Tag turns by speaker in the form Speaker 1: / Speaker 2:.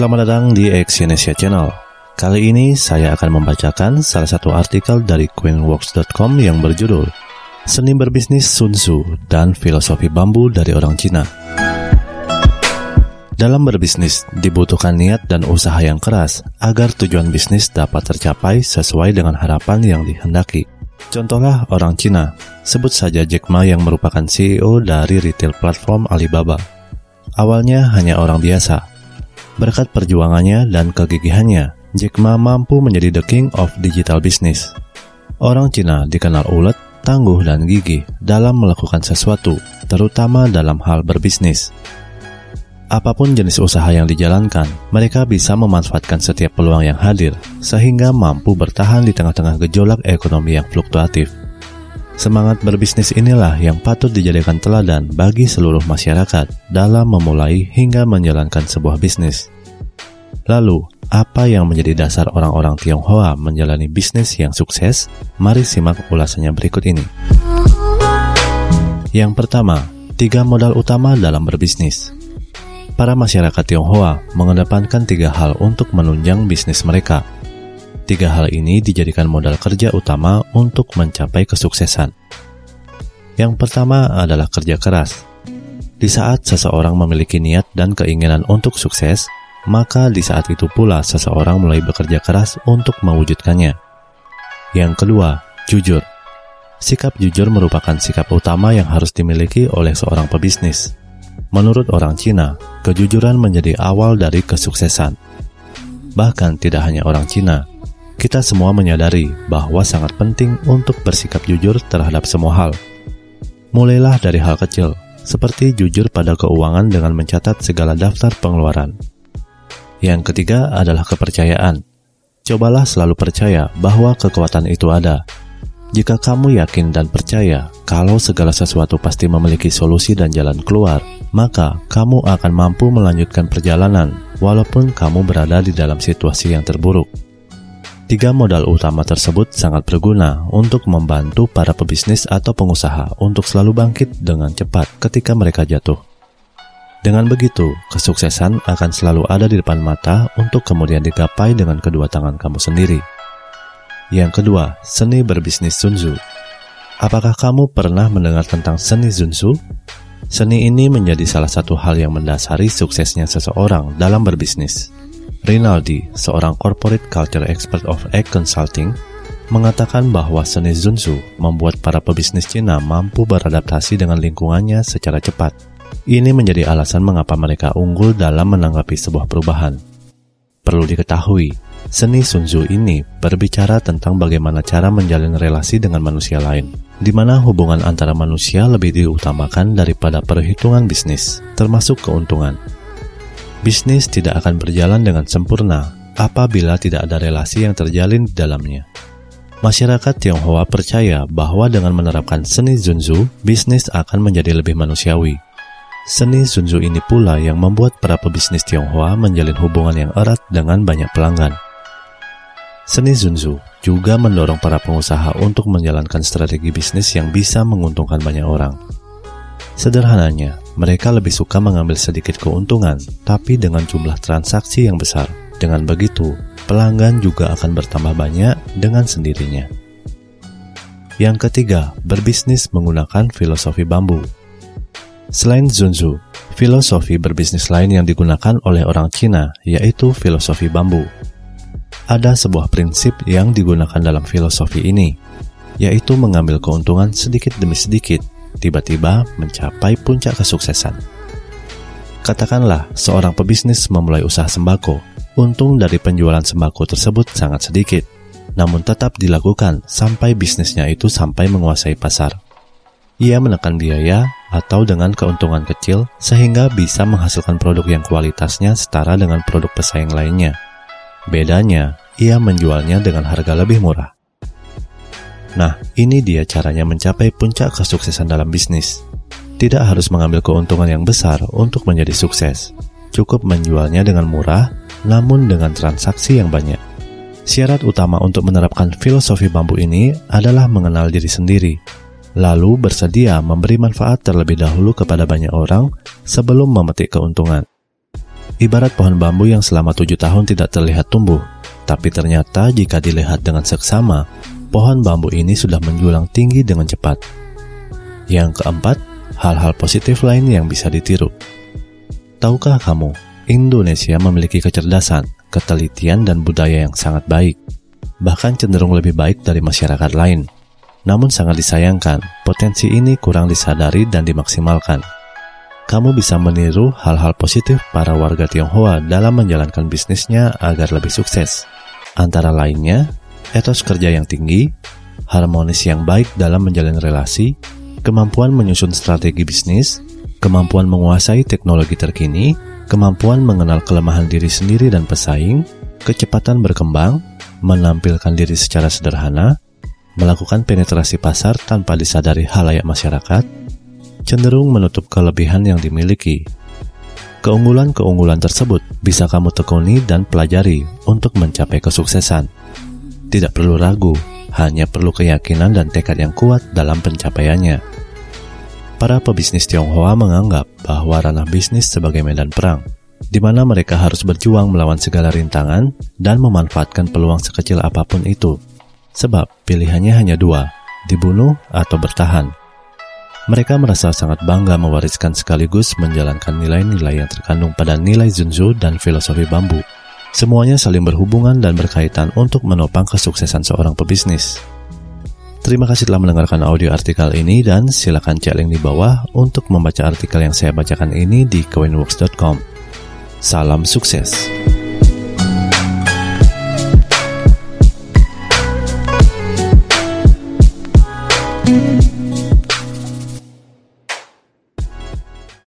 Speaker 1: Selamat datang di Exyonesia Channel. Kali ini saya akan membacakan salah satu artikel dari queenworks.com yang berjudul Seni Berbisnis Sun Tzu dan Filosofi Bambu dari Orang Cina. Dalam berbisnis, dibutuhkan niat dan usaha yang keras agar tujuan bisnis dapat tercapai sesuai dengan harapan yang dihendaki. Contohlah orang Cina, sebut saja Jack Ma yang merupakan CEO dari retail platform Alibaba. Awalnya hanya orang biasa. Berkat perjuangannya dan kegigihannya, Jack Ma mampu menjadi the king of digital business. Orang Cina dikenal ulet, tangguh, dan gigih dalam melakukan sesuatu, terutama dalam hal berbisnis. Apa pun jenis usaha yang dijalankan, mereka bisa memanfaatkan setiap peluang yang hadir, sehingga mampu bertahan di tengah-tengah gejolak ekonomi yang fluktuatif. Semangat berbisnis inilah yang patut dijadikan teladan bagi seluruh masyarakat dalam memulai hingga menjalankan sebuah bisnis. Lalu, apa yang menjadi dasar orang-orang Tionghoa menjalani bisnis yang sukses? Mari simak ulasannya berikut ini. Yang pertama, tiga modal utama dalam berbisnis para masyarakat Tionghoa mengedepankan tiga hal untuk menunjang bisnis mereka. Tiga hal ini dijadikan modal kerja utama untuk mencapai kesuksesan. Yang pertama adalah kerja keras. Di saat seseorang memiliki niat dan keinginan untuk sukses, maka di saat itu pula seseorang mulai bekerja keras untuk mewujudkannya. Yang kedua, jujur. Sikap jujur merupakan sikap utama yang harus dimiliki oleh seorang pebisnis. Menurut orang Cina, kejujuran menjadi awal dari kesuksesan. Bahkan tidak hanya orang Cina, kita semua menyadari bahwa sangat penting untuk bersikap jujur terhadap semua hal. Mulailah dari hal kecil, seperti jujur pada keuangan dengan mencatat segala daftar pengeluaran. Yang ketiga adalah kepercayaan. Cobalah selalu percaya bahwa kekuatan itu ada, jika kamu yakin dan percaya kalau segala sesuatu pasti memiliki solusi dan jalan keluar, maka kamu akan mampu melanjutkan perjalanan walaupun kamu berada di dalam situasi yang terburuk. Tiga modal utama tersebut sangat berguna untuk membantu para pebisnis atau pengusaha untuk selalu bangkit dengan cepat ketika mereka jatuh. Dengan begitu, kesuksesan akan selalu ada di depan mata untuk kemudian digapai dengan kedua tangan kamu sendiri. Yang kedua, seni berbisnis Sun Tzu. Apakah kamu pernah mendengar tentang seni Sun Tzu? Seni ini menjadi salah satu hal yang mendasari suksesnya seseorang dalam berbisnis. Rinaldi, seorang corporate culture expert of egg consulting, mengatakan bahwa seni Sun Tzu membuat para pebisnis Cina mampu beradaptasi dengan lingkungannya secara cepat. Ini menjadi alasan mengapa mereka unggul dalam menanggapi sebuah perubahan. Perlu diketahui, Seni Sun Tzu ini berbicara tentang bagaimana cara menjalin relasi dengan manusia lain, di mana hubungan antara manusia lebih diutamakan daripada perhitungan bisnis, termasuk keuntungan. Bisnis tidak akan berjalan dengan sempurna apabila tidak ada relasi yang terjalin di dalamnya. Masyarakat Tionghoa percaya bahwa dengan menerapkan seni Sun Tzu, bisnis akan menjadi lebih manusiawi. Seni Sun Tzu ini pula yang membuat para pebisnis Tionghoa menjalin hubungan yang erat dengan banyak pelanggan. Seni Sun Tzu juga mendorong para pengusaha untuk menjalankan strategi bisnis yang bisa menguntungkan banyak orang. Sederhananya, mereka lebih suka mengambil sedikit keuntungan, tapi dengan jumlah transaksi yang besar. Dengan begitu, pelanggan juga akan bertambah banyak dengan sendirinya. Yang ketiga, berbisnis menggunakan filosofi bambu. Selain Sun Tzu, filosofi berbisnis lain yang digunakan oleh orang Cina yaitu filosofi bambu ada sebuah prinsip yang digunakan dalam filosofi ini, yaitu mengambil keuntungan sedikit demi sedikit, tiba-tiba mencapai puncak kesuksesan. Katakanlah seorang pebisnis memulai usaha sembako, untung dari penjualan sembako tersebut sangat sedikit, namun tetap dilakukan sampai bisnisnya itu sampai menguasai pasar. Ia menekan biaya atau dengan keuntungan kecil sehingga bisa menghasilkan produk yang kualitasnya setara dengan produk pesaing lainnya. Bedanya, ia menjualnya dengan harga lebih murah. Nah, ini dia caranya mencapai puncak kesuksesan dalam bisnis. Tidak harus mengambil keuntungan yang besar untuk menjadi sukses. Cukup menjualnya dengan murah, namun dengan transaksi yang banyak. Syarat utama untuk menerapkan filosofi bambu ini adalah mengenal diri sendiri, lalu bersedia memberi manfaat terlebih dahulu kepada banyak orang sebelum memetik keuntungan. ibarat pohon bambu yang selama tujuh tahun tidak terlihat tumbuh. Tapi ternyata jika dilihat dengan seksama, pohon bambu ini sudah menjulang tinggi dengan cepat. Yang keempat, hal-hal positif lain yang bisa ditiru. Tahukah kamu, Indonesia memiliki kecerdasan, ketelitian, dan budaya yang sangat baik. Bahkan cenderung lebih baik dari masyarakat lain. Namun sangat disayangkan, potensi ini kurang disadari dan dimaksimalkan kamu bisa meniru hal-hal positif para warga Tionghoa dalam menjalankan bisnisnya agar lebih sukses. Antara lainnya, etos kerja yang tinggi, harmonis yang baik dalam menjalin relasi, kemampuan menyusun strategi bisnis, kemampuan menguasai teknologi terkini, kemampuan mengenal kelemahan diri sendiri dan pesaing, kecepatan berkembang, menampilkan diri secara sederhana, melakukan penetrasi pasar tanpa disadari halayak masyarakat, cenderung menutup kelebihan yang dimiliki. Keunggulan-keunggulan tersebut bisa kamu tekuni dan pelajari untuk mencapai kesuksesan. Tidak perlu ragu, hanya perlu keyakinan dan tekad yang kuat dalam pencapaiannya. Para pebisnis Tionghoa menganggap bahwa ranah bisnis sebagai medan perang, di mana mereka harus berjuang melawan segala rintangan dan memanfaatkan peluang sekecil apa pun itu. Sebab pilihannya hanya dua, dibunuh atau bertahan. Mereka merasa sangat bangga mewariskan sekaligus menjalankan nilai-nilai yang terkandung pada nilai Zunzu dan filosofi bambu. Semuanya saling berhubungan dan berkaitan untuk menopang kesuksesan seorang pebisnis. Terima kasih telah mendengarkan audio artikel ini dan silakan cek link di bawah untuk membaca artikel yang saya bacakan ini di coinworks.com. Salam sukses.